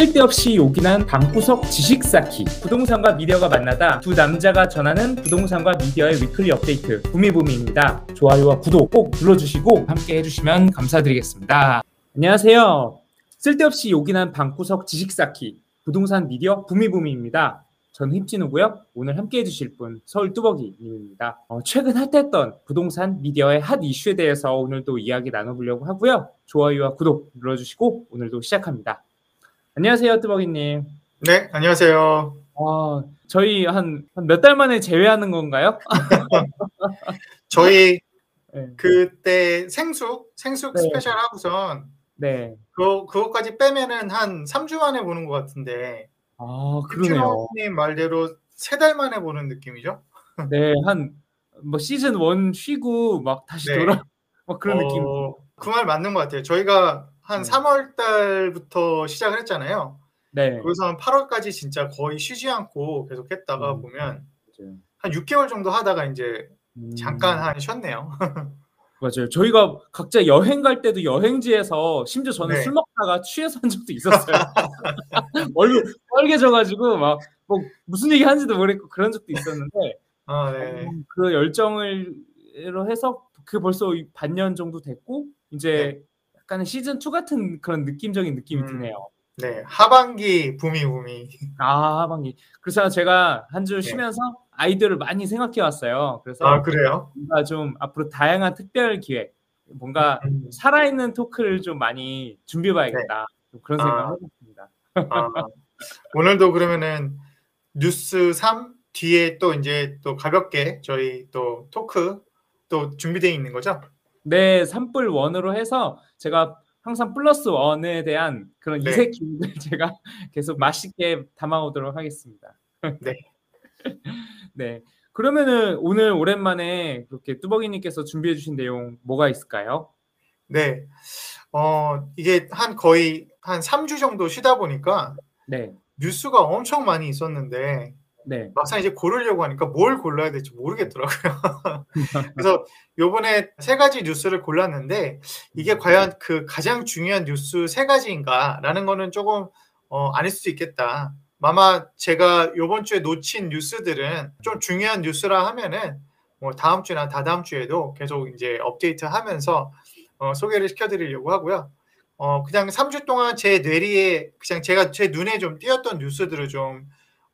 쓸데없이 요긴한 방구석 지식 쌓기 부동산과 미디어가 만나다 두 남자가 전하는 부동산과 미디어의 weekly update 부미부미입니다. 좋아요와 구독 꼭 눌러주시고 함께 해주시면 감사드리겠습니다. 안녕하세요. 쓸데없이 요긴한 방구석 지식 쌓기 부동산 미디어 부미부미입니다. 저는 힙진우고요. 오늘 함께 해주실 분 서울 뚜벅이님입니다. 어, 최근 핫했던 부동산 미디어의 핫 이슈에 대해서 오늘도 이야기 나눠보려고 하고요. 좋아요와 구독 눌러주시고 오늘도 시작합니다. 안녕하세요, 뚜벅이님. 네, 안녕하세요. 아, 저희 한 몇 달 만에 재회하는 건가요? 저희 네. 그때 생숙, 생숙 네. 스페셜 하고선 네. 그 그거까지 빼면은 한 3주 만에 보는 것 같은데 아, 그러네요. 님 말대로 세 달 만에 보는 느낌이죠? 네, 한 뭐 시즌 1 쉬고 막 다시 네. 돌아 막 그런 느낌. 그 말 맞는 것 같아요. 저희가 한 네. 3월 달부터 시작을 했잖아요. 네. 그래서 한 8월까지 진짜 거의 쉬지 않고 계속 했다가 음. 보면 맞아요. 한 6개월 정도 하다가 이제 음, 잠깐 한 쉬었네요. 맞아요. 저희가 각자 여행 갈 때도 여행지에서 심지어 저는 네. 술 먹다가 취해서 한 적도 있었어요. 얼굴 빨개져가지고 막 뭐 무슨 얘기 하는지도 모르겠고 그런 적도 있었는데 아, 네. 음, 그 열정을 로 해서 그 벌써 이 반년 정도 됐고 이제 약간은 시즌 2 같은 그런 느낌적인 느낌이 음. 드네요. 네, 하반기 부미 부미. 아 하반기. 그래서 제가 한주 네. 쉬면서 아이디어를 많이 생각해 왔어요. 그래서 아, 그래요? 뭔가 좀 앞으로 다양한 특별 기획, 뭔가 음. 살아있는 토크를 좀 많이 준비해 봐야겠다. 좀 그런 아. 생각을 해봤습니다. 아, 오늘도 그러면은 뉴스 3 뒤에 또 이제 또 가볍게 저희 또 토크 또 준비되어 있는 거죠? 네, 산불 원으로 해서 제가 항상 플러스 원에 대한 그런 네. 이색 기운을 제가 계속 맛있게 담아오도록 하겠습니다. 네. 네. 그러면은 오늘 오랜만에 그렇게 뚜벅이님께서 준비해 주신 내용 뭐가 있을까요? 네. 어, 이게 한 거의 한 3주 정도 쉬다 보니까 네. 뉴스가 엄청 많이 있었는데 네. 막상 이제 고르려고 하니까 뭘 골라야 될지 모르겠더라고요. 그래서 요번에 세 가지 뉴스를 골랐는데 이게 과연 그 가장 중요한 뉴스 세 가지인가라는 거는 조금 어, 아닐 수도 있겠다. 아마 제가 요번 주에 놓친 뉴스들은 좀 중요한 뉴스라 하면은 뭐 다음 주나 다다음 주에도 계속 이제 업데이트 하면서 어, 소개를 시켜드리려고 하고요. 어, 그냥 3주 동안 제 뇌리에 그냥 제가 제 눈에 좀 띄었던 뉴스들을 좀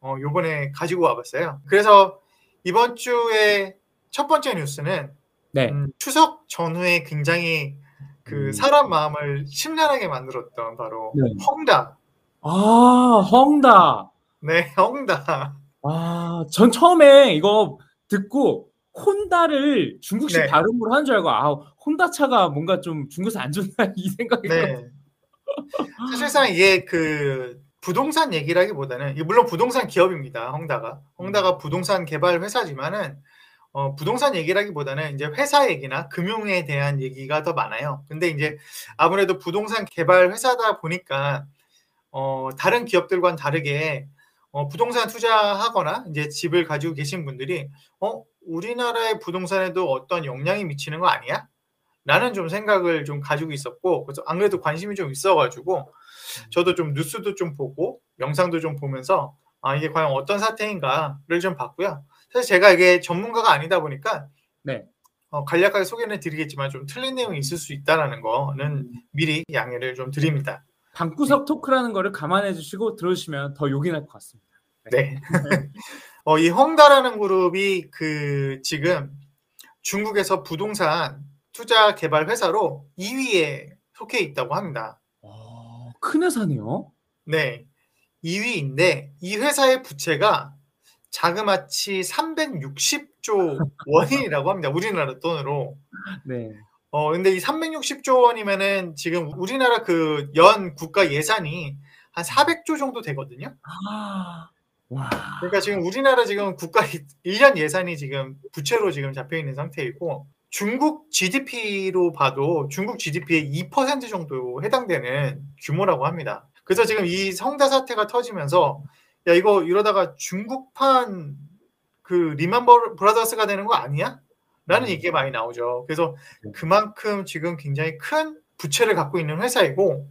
어, 요번에 가지고 와봤어요. 그래서 이번 주에 첫 번째 뉴스는 네. 음, 추석 전후에 굉장히 그 음. 사람 마음을 심란하게 만들었던 바로 네. 헝다. 아, 헝다. 네, 헝다. 아, 전 처음에 이거 듣고 혼다를 중국식 네. 발음으로 하는 줄 알고 아, 혼다 차가 뭔가 좀 중국에서 안 좋나 이 생각이 네. 사실상 이게 그 부동산 얘기라기보다는 물론 부동산 기업입니다. 헝다가 헝다가 부동산 개발 회사지만은 어, 부동산 얘기라기보다는 이제 회사 얘기나 금융에 대한 얘기가 더 많아요. 근데 이제 아무래도 부동산 개발 회사다 보니까 어, 다른 기업들과는 다르게 어, 부동산 투자하거나 이제 집을 가지고 계신 분들이 어, 우리나라의 부동산에도 어떤 영향이 미치는 거 아니야? 라는 좀 생각을 좀 가지고 있었고 그래서 안 그래도 관심이 좀 있어가지고 저도 좀 뉴스도 좀 보고 영상도 좀 보면서 아 이게 과연 어떤 사태인가를 좀 봤고요. 사실 제가 이게 전문가가 아니다 보니까 네. 어, 간략하게 소개는 드리겠지만 좀 틀린 내용이 있을 수 있다라는 거는 미리 양해를 좀 드립니다. 방구석 토크라는 거를 감안해 주시고 들어주시면 더 요긴할 것 같습니다. 네. 어, 이 헝다라는 그룹이 그 지금 중국에서 부동산 투자 개발 회사로 2위에 속해 있다고 합니다. 어, 큰 회사네요. 네. 2위인데 이 회사의 부채가 자그마치 360조 원이라고 합니다. 우리나라 돈으로. 네. 어 근데 이 360조 원이면은 지금 우리나라 그 연 국가 예산이 한 400조 정도 되거든요. 아, 와. 그러니까 지금 우리나라 지금 국가 1년 예산이 지금 부채로 지금 잡혀 있는 상태이고 중국 GDP로 봐도 중국 GDP의 2% 정도 해당되는 규모라고 합니다. 그래서 지금 이 성다 사태가 터지면서 야 이거 이러다가 중국판 그 리만 버- 브라더스가 되는 거 아니야? 라는 음. 얘기가 많이 나오죠. 그래서 네. 그만큼 지금 굉장히 큰 부채를 갖고 있는 회사이고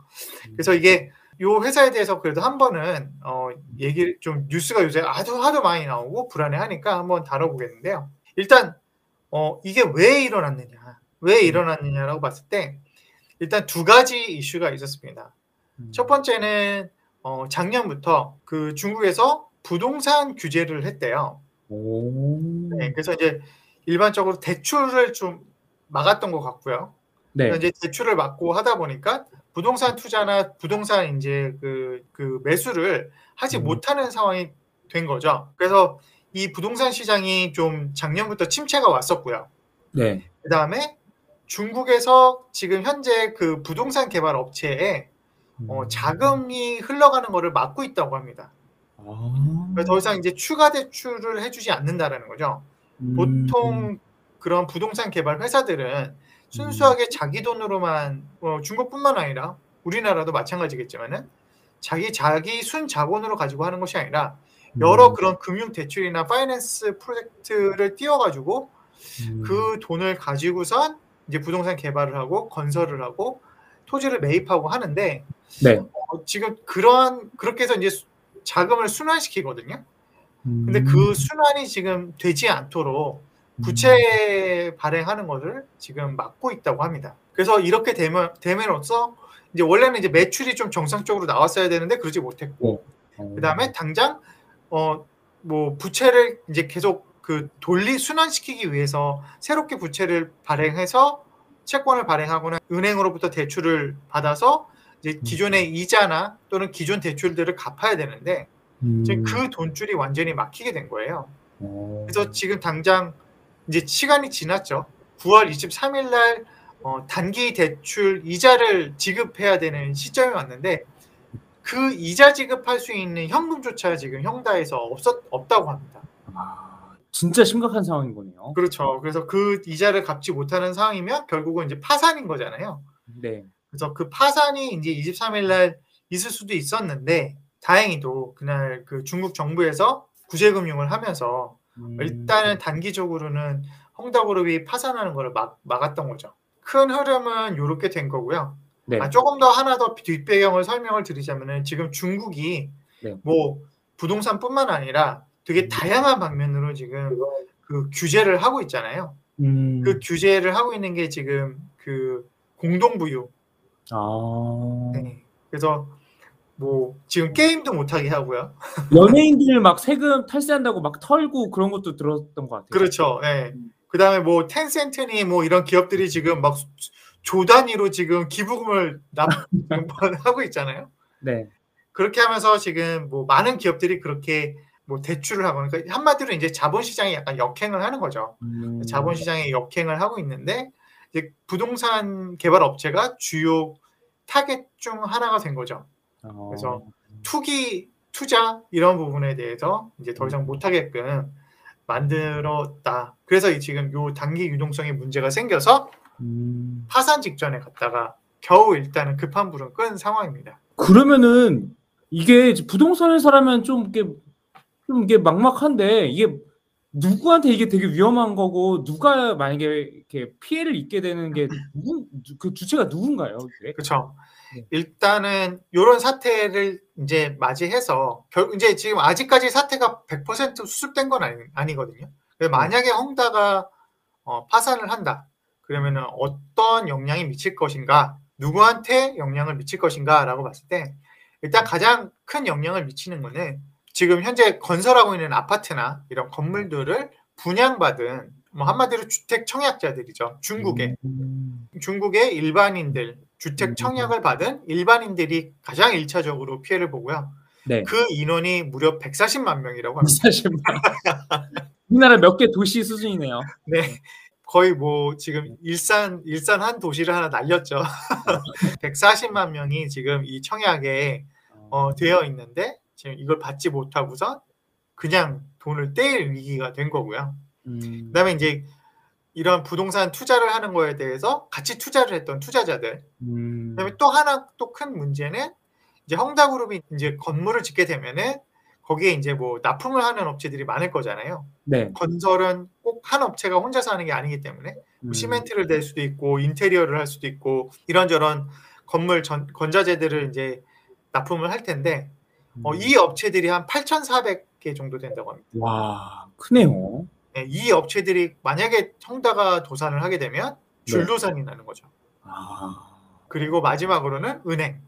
그래서 이게 요 회사에 대해서 그래도 한 번은 어, 얘기 좀 뉴스가 요새 아주 하도 많이 나오고 불안해하니까 한번 다뤄보겠는데요. 일단 어, 이게 왜 일어났느냐, 왜 일어났느냐라고 봤을 때 일단 두 가지 이슈가 있었습니다. 음. 첫 번째는 어, 작년부터 그 중국에서 부동산 규제를 했대요. 오. 네, 그래서 이제 일반적으로 대출을 좀 막았던 것 같고요. 네. 이제 대출을 막고 하다 보니까 부동산 투자나 부동산 이제 그, 그 매수를 하지 음. 못하는 상황이 된 거죠. 그래서 이 부동산 시장이 좀 작년부터 침체가 왔었고요. 네. 그 다음에 중국에서 지금 현재 그 부동산 개발 업체에 어, 음. 자금이 흘러가는 것을 막고 있다고 합니다. 아. 더 이상 이제 추가 대출을 해주지 않는다라는 거죠. 음. 보통 그런 부동산 개발 회사들은 순수하게 자기 돈으로만 어, 중국뿐만 아니라 우리나라도 마찬가지겠지만은 자기 자기 순 자본으로 가지고 하는 것이 아니라 여러 음. 그런 금융 대출이나 파이낸스 프로젝트를 띄워가지고 음. 그 돈을 가지고선 이제 부동산 개발을 하고 건설을 하고 토지를 매입하고 하는데 네. 어, 지금 그런 그렇게 해서 이제 수- 자금을 순환시키거든요. 근데 음. 그 순환이 지금 되지 않도록 부채 발행하는 것을 지금 막고 있다고 합니다. 그래서 이렇게 되면 됨으로써 이제 원래는 이제 매출이 좀 정상적으로 나왔어야 되는데 그러지 못했고 어. 그다음에 당장 어 뭐 부채를 이제 계속 그 돌리 순환시키기 위해서 새롭게 부채를 발행해서 채권을 발행하거나 은행으로부터 대출을 받아서 이제 기존의 이자나 또는 기존 대출들을 갚아야 되는데 음. 지금 그 돈줄이 완전히 막히게 된 거예요. 어. 그래서 지금 당장 이제 시간이 지났죠. 9월 23일 날 어, 단기 대출 이자를 지급해야 되는 시점이 왔는데 그 이자 지급할 수 있는 현금조차 지금 형다에서 없었 없다고 합니다. 아, 진짜 심각한 상황인 거네요. 그렇죠. 그래서 그 이자를 갚지 못하는 상황이면 결국은 이제 파산인 거잖아요. 네. 그래서 그 파산이 이제 23일 날 있을 수도 있었는데 다행히도 그날 그 중국 정부에서 구제금융을 하면서 음. 일단은 단기적으로는 헝다그룹이 파산하는 것을 막, 막았던 거죠. 큰 흐름은 이렇게 된 거고요. 네. 아, 조금 더 하나 더 뒷배경을 설명을 드리자면은 지금 중국이 네. 뭐 부동산뿐만 아니라 되게 음. 다양한 방면으로 지금 그 규제를 하고 있잖아요. 음. 그 규제를 하고 있는 게 지금 그 공동부유. 아. 네. 그래서 뭐 지금 게임도 못하게 하고요. 연예인들 막 세금 탈세한다고 막 털고 그런 것도 들었던 것 같아요. 그렇죠. 예. 음. 그다음에 뭐 텐센트니 뭐 이런 기업들이 지금 막 조 단위로 지금 기부금을 납 하고 있잖아요. 네. 그렇게 하면서 지금 뭐 많은 기업들이 그렇게 뭐 대출을 하거나 그러니까 한마디로 이제 자본시장이 약간 역행을 하는 거죠. 음. 자본시장이 역행을 하고 있는데 이제 부동산 개발 업체가 주요 타겟 중 하나가 된 거죠. 어. 그래서 투기 투자 이런 부분에 대해서 이제 더 이상 못하게끔 만들었다. 그래서 이 지금 요 단기 유동성에 문제가 생겨서 음. 파산 직전에 갔다가 겨우 일단은 급한 불은 끈 상황입니다. 그러면은 이게 부동산 회사라면 좀 이게 좀 이게 막막한데 이게 누구한테 이게 되게 위험한 거고 누가 만약에 이렇게 피해를 입게 되는 게 누구 그 주체가 누군가요? 그렇죠. 네. 일단은 이런 사태를 이제 맞이해서 결 이제 지금 아직까지 사태가 100% 수습된 건 아니, 아니거든요. 그래서 만약에 헝다가 어, 파산을 한다. 그러면은 어떤 영향이 미칠 것인가, 누구한테 영향을 미칠 것인가라고 봤을 때 일단 가장 큰 영향을 미치는 거는 지금 현재 건설하고 있는 아파트나 이런 건물들을 분양받은 뭐 한마디로 주택 청약자들이죠. 중국에 음. 중국의 일반인들 주택 음. 청약을 받은 일반인들이 가장 일차적으로 피해를 보고요. 네. 그 인원이 무려 140만 명이라고 합니다. 사실 우리나라 몇 개 도시 수준이네요. 네. 거의 뭐 지금 일산 일산 한 도시를 하나 날렸죠. 140만 명이 지금 이 청약에 어, 되어 있는데 지금 이걸 받지 못하고서 그냥 돈을 떼일 위기가 된 거고요. 음. 그다음에 이제 이런 부동산 투자를 하는 거에 대해서 같이 투자를 했던 투자자들. 음. 그다음에 또 하나 또 큰 문제는 이제 헝다그룹이 이제 건물을 짓게 되면은 거기에 이제 뭐 납품을 하는 업체들이 많을 거잖아요. 네. 건설은 꼭 한 업체가 혼자서 하는 게 아니기 때문에 음. 시멘트를 댈 수도 있고 인테리어를 할 수도 있고 이런저런 건물 전, 건자재들을 이제 납품을 할 텐데 어, 음. 이 업체들이 한 8,400개 정도 된다고 합니다. 와, 크네요. 네, 이 업체들이 만약에 청다가 도산을 하게 되면 줄도산이 나는 거죠. 아, 그리고 마지막으로는 은행.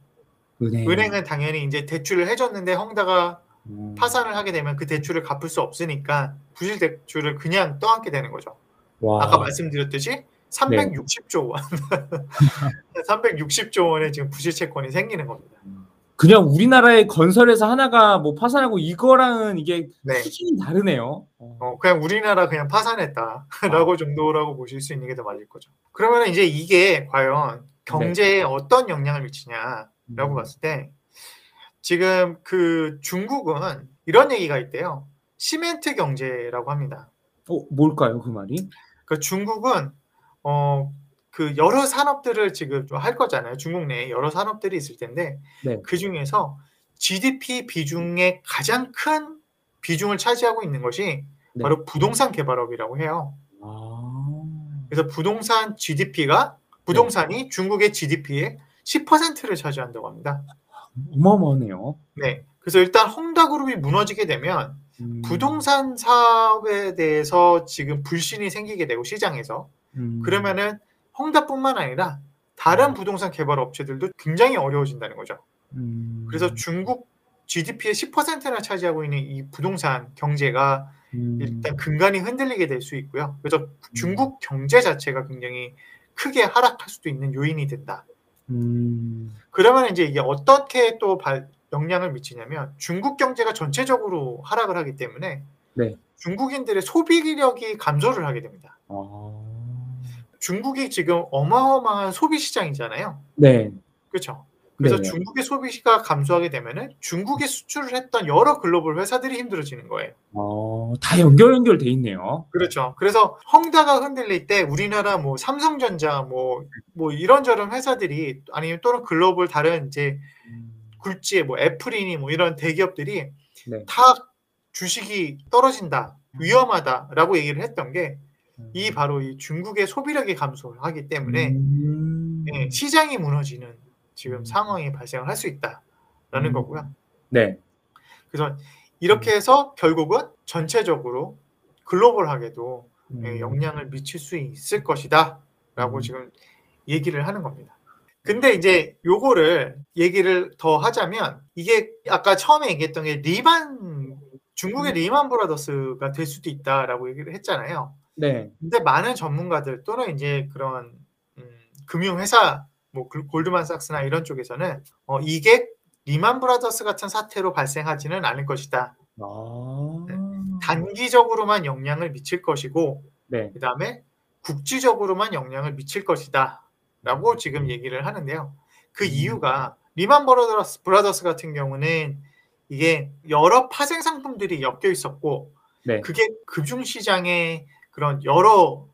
은행. 은행은 당연히 이제 대출을 해줬는데 헝다가 음. 파산을 하게 되면 그 대출을 갚을 수 없으니까 부실 대출을 그냥 떠안게 되는 거죠. 와, 아까 말씀드렸듯이 360조 원, 360조 원의 지금 부실 채권이 생기는 겁니다. 그냥 우리나라의 건설회사 하나가 뭐 파산하고 이거랑은 이게 네. 수준이 다르네요. 어. 어, 그냥 우리나라 그냥 파산했다라고 정도라고 보실 수 있는 게 더 맞을 거죠. 그러면 이제 이게 과연 경제에 어떤 영향을 미치냐라고 음. 봤을 때 지금 그 중국은 이런 얘기가 있대요. 시멘트 경제라고 합니다. 어, 뭘까요, 그 말이? 그 중국은 어 그 여러 산업들을 지금 좀할 거잖아요. 중국 내에 여러 산업들이 있을 텐데 네. 그 중에서 GDP 비중의 가장 큰 비중을 차지하고 있는 것이 네. 바로 부동산 개발업이라고 해요. 아, 그래서 부동산 GDP가 부동산이 중국의 GDP의 10%를 차지한다고 합니다. 어마어마하네요. 네. 그래서 일단 헝다그룹이 무너지게 되면 음. 부동산 사업에 대해서 지금 불신이 생기게 되고 시장에서 음. 그러면은 헝다뿐만 아니라 다른 부동산 개발 업체들도 굉장히 어려워진다는 거죠. 음. 그래서 중국 GDP의 10%나 차지하고 있는 이 부동산 경제가 음. 일단 근간이 흔들리게 될 수 있고요. 그래서 중국 경제 자체가 굉장히 크게 하락할 수도 있는 요인이 된다. 음. 그러면 이제 이게 어떻게 또 발- 영향을 미치냐면 중국 경제가 전체적으로 하락을 하기 때문에 네. 중국인들의 소비력이 감소를 하게 됩니다. 아. 중국이 지금 어마어마한 소비 시장이잖아요. 네. 그렇죠. 그래서 네. 중국의 소비가 감소하게 되면은 중국에 수출을 했던 여러 글로벌 회사들이 힘들어지는 거예요. 어, 다 연결 연결돼 있네요. 그렇죠. 그래서 헝다가 흔들릴 때 우리나라 뭐 삼성전자 뭐뭐 이런저런 회사들이 아니면 또는 글로벌 다른 이제 굴지의 뭐 애플이니 뭐 이런 대기업들이 네. 다 주식이 떨어진다 위험하다라고 얘기를 했던 게 이 바로 이 중국의 소비력이 감소하기 때문에 음. 예, 시장이 무너지는 지금 음. 상황이 발생을 할 수 있다라는 음. 거고요. 네. 그래서 이렇게 해서 결국은 전체적으로 글로벌하게도 음. 예, 영향을 미칠 수 있을 것이다라고 음. 지금 얘기를 하는 겁니다. 근데 이제 요거를 얘기를 더 하자면 이게 아까 처음에 얘기했던 게 리만 중국의 리만 브라더스가 될 수도 있다라고 얘기를 했잖아요. 네. 근데 많은 전문가들 또는 이제 그런 음, 금융 회사 뭐 글- 골드만삭스나 이런 쪽에서는 어, 이게 리만 브라더스 같은 사태로 발생하지는 않을 것이다. 아. 단기적으로만 영향을 미칠 것이고 네. 그다음에 국지적으로만 영향을 미칠 것이다. 라고 지금 얘기를 하는데요. 그 음. 이유가 리만 브라더스, 브라더스 같은 경우는 이게 여러 파생 상품들이 엮여 있었고 네. 그게 금융 시장에 그런 여러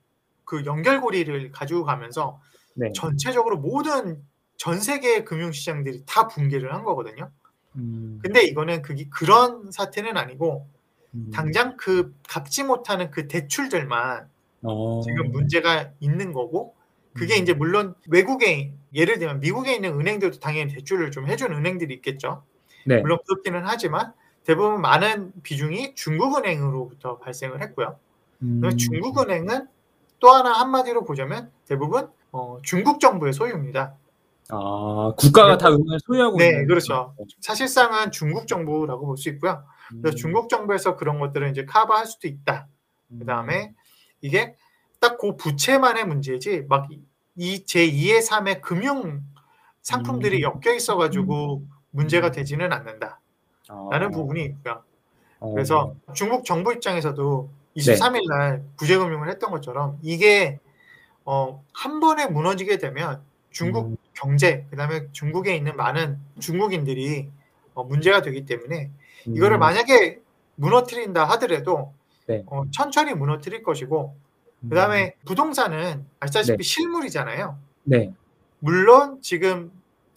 그 연결고리를 가지고 가면서 네. 전체적으로 모든 전 세계 금융시장들이 다 붕괴를 한 거거든요. 음. 근데 이거는 그게 그런 사태는 아니고 음. 당장 그 갚지 못하는 그 대출들만 어. 지금 문제가 있는 거고 그게 음. 이제 물론 외국에 예를 들면 미국에 있는 은행들도 당연히 대출을 좀 해준 은행들이 있겠죠. 네. 물론 그렇기는 하지만 대부분 많은 비중이 중국은행으로부터 발생을 했고요. 음. 중국은행은 또 하나 한마디로 보자면 대부분 어, 중국 정부의 소유입니다. 아, 국가가 다 은행을 소유하고 네, 있는 그렇죠. 사실상은 중국 정부라고 볼 수 있고요. 그래서 음. 중국 정부에서 그런 것들을 이제 커버할 수도 있다. 그 다음에 이게 딱 그 부채만의 문제지 막 이 제2의 3의 금융 상품들이 음. 엮여 있어가지고 문제가 되지는 않는다. 아. 라는 부분이 있고요. 어. 그래서 중국 정부 입장에서도 네. 23일 날 구제금융을 했던 것처럼 이게 어, 한 번에 무너지게 되면 중국 음. 경제 그다음에 중국에 있는 많은 중국인들이 어, 문제가 되기 때문에 이거를 음. 만약에 무너뜨린다 하더라도 네. 어, 천천히 무너뜨릴 것이고 그다음에 부동산은 아시다시피 음. 네. 실물이잖아요. 네. 물론 지금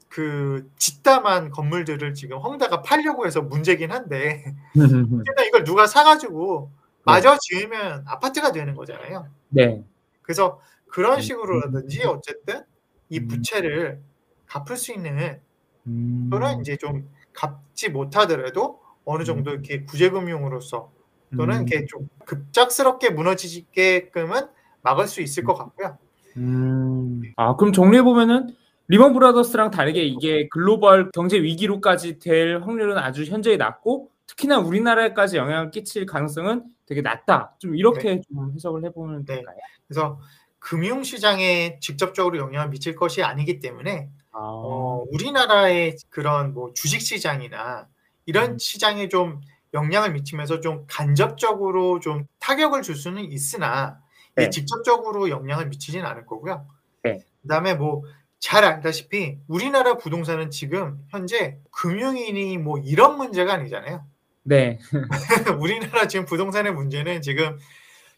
그 짓담한 건물들을 지금 헝다가 팔려고 해서 문제긴 한데 일단 이걸 누가 사가지고 마저 지으면 아파트가 되는 거잖아요. 네. 그래서 그런 음. 식으로라든지 어쨌든 이 음. 부채를 갚을 수 있는 음. 또는 이제 좀 갚지 못하더라도 어느 정도 이렇게 구제금융으로서 또는 음. 이렇게 좀 급작스럽게 무너지게끔은 막을 수 있을 것 같고요. 음. 아, 그럼 정리해 보면은 리먼 브라더스랑 다르게 이게 글로벌 경제 위기로까지 될 확률은 아주 현저히 낮고 특히나 우리나라에까지 영향을 끼칠 가능성은 되게 낮다. 좀 이렇게 좀 해석을 해보면 네. 될까요? 그래서 금융시장에 직접적으로 영향을 미칠 것이 아니기 때문에 아, 어, 우리나라의 그런 뭐 주식시장이나 이런 음. 시장에 좀 영향을 미치면서 좀 간접적으로 좀 타격을 줄 수는 있으나 네. 직접적으로 영향을 미치진 않을 거고요. 네. 그다음에 뭐 잘 알다시피 우리나라 부동산은 지금 현재 금융인이 뭐 이런 문제가 아니잖아요. 네. 우리나라 지금 부동산의 문제는 지금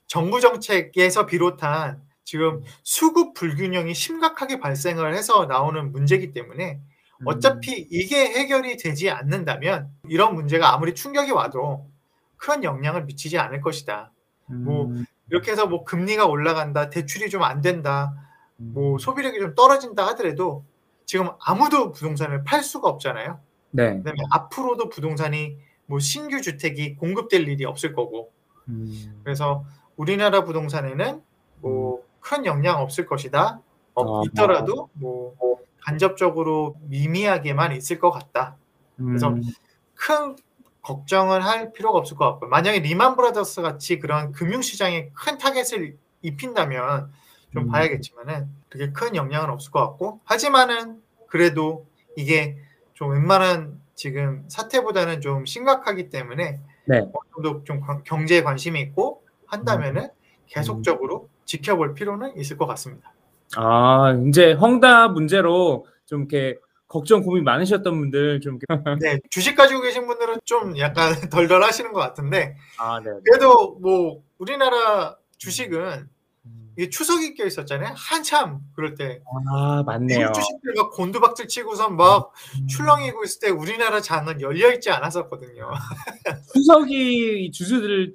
정부 정책에서 비롯한 지금 수급 불균형이 심각하게 발생을 해서 나오는 문제이기 때문에 음. 어차피 이게 해결이 되지 않는다면 이런 문제가 아무리 충격이 와도 큰 영향을 미치지 않을 것이다. 뭐 음. 이렇게 해서 뭐 금리가 올라간다, 대출이 좀 안 된다, 음. 뭐 소비력이 좀 떨어진다 하더라도 지금 아무도 부동산을 팔 수가 없잖아요. 네. 그다음에 앞으로도 부동산이 뭐 신규 주택이 공급될 일이 없을 거고 음. 그래서 우리나라 부동산에는 뭐 큰 영향 없을 것이다. 어, 아. 있더라도 뭐 간접적으로 미미하게만 있을 것 같다. 그래서 음. 큰 걱정을 할 필요가 없을 것 같고요. 만약에 리만 브라더스 같이 그런 금융시장에 큰 타격을 입힌다면 좀 음. 봐야겠지만은 그게 큰 영향은 없을 것 같고 하지만은 그래도 이게 좀 웬만한 지금 사태보다는 좀 심각하기 때문에 네. 어느 정도 좀 관- 경제에 관심이 있고 한다면은 음. 계속적으로 지켜볼 필요는 있을 것 같습니다. 아, 이제 헝다 문제로 좀 이렇게 걱정 고민 많으셨던 분들 좀 네, 주식 가지고 계신 분들은 좀 약간 덜덜 하시는 것 같은데 아, 네. 그래도 뭐 우리나라 주식은 음. 이게 추석이 껴 있었잖아요. 한참 그럴 때 아, 맞네요. 주식들 막 곤두박질 치고선 막 출렁이고 있을 때 우리나라 장은 열려 있지 않았었거든요. 추석이 이 주주들을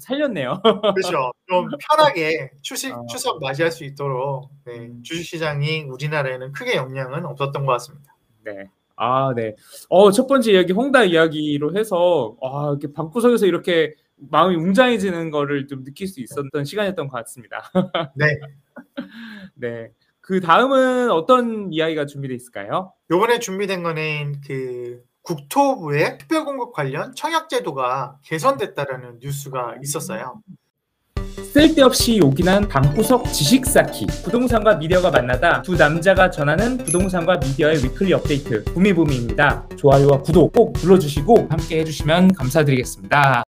살렸네요. 그렇죠. 좀 편하게 추식 어. 추석 맞이할 수 있도록 네, 음. 주식 시장이 우리나라에는 크게 영향은 없었던 것 같습니다. 네. 아, 네. 어, 첫 번째 이야기 홍다 이야기로 해서 아, 이렇게 방구석에서 이렇게 마음이 웅장해지는 거를 좀 느낄 수 있었던 시간이었던 것 같습니다. 네. 네. 그 다음은 어떤 이야기가 준비되어 있을까요? 요번에 준비된 거는 그 국토부의 특별공급 관련 청약제도가 개선됐다라는 뉴스가 있었어요. 쓸데없이 요긴한 방구석 지식 쌓기 부동산과 미디어가 만나다 두 남자가 전하는 부동산과 미디어의 위클리 업데이트 구미부미입니다. 좋아요와 구독 꼭 눌러주시고 함께 해주시면 감사드리겠습니다.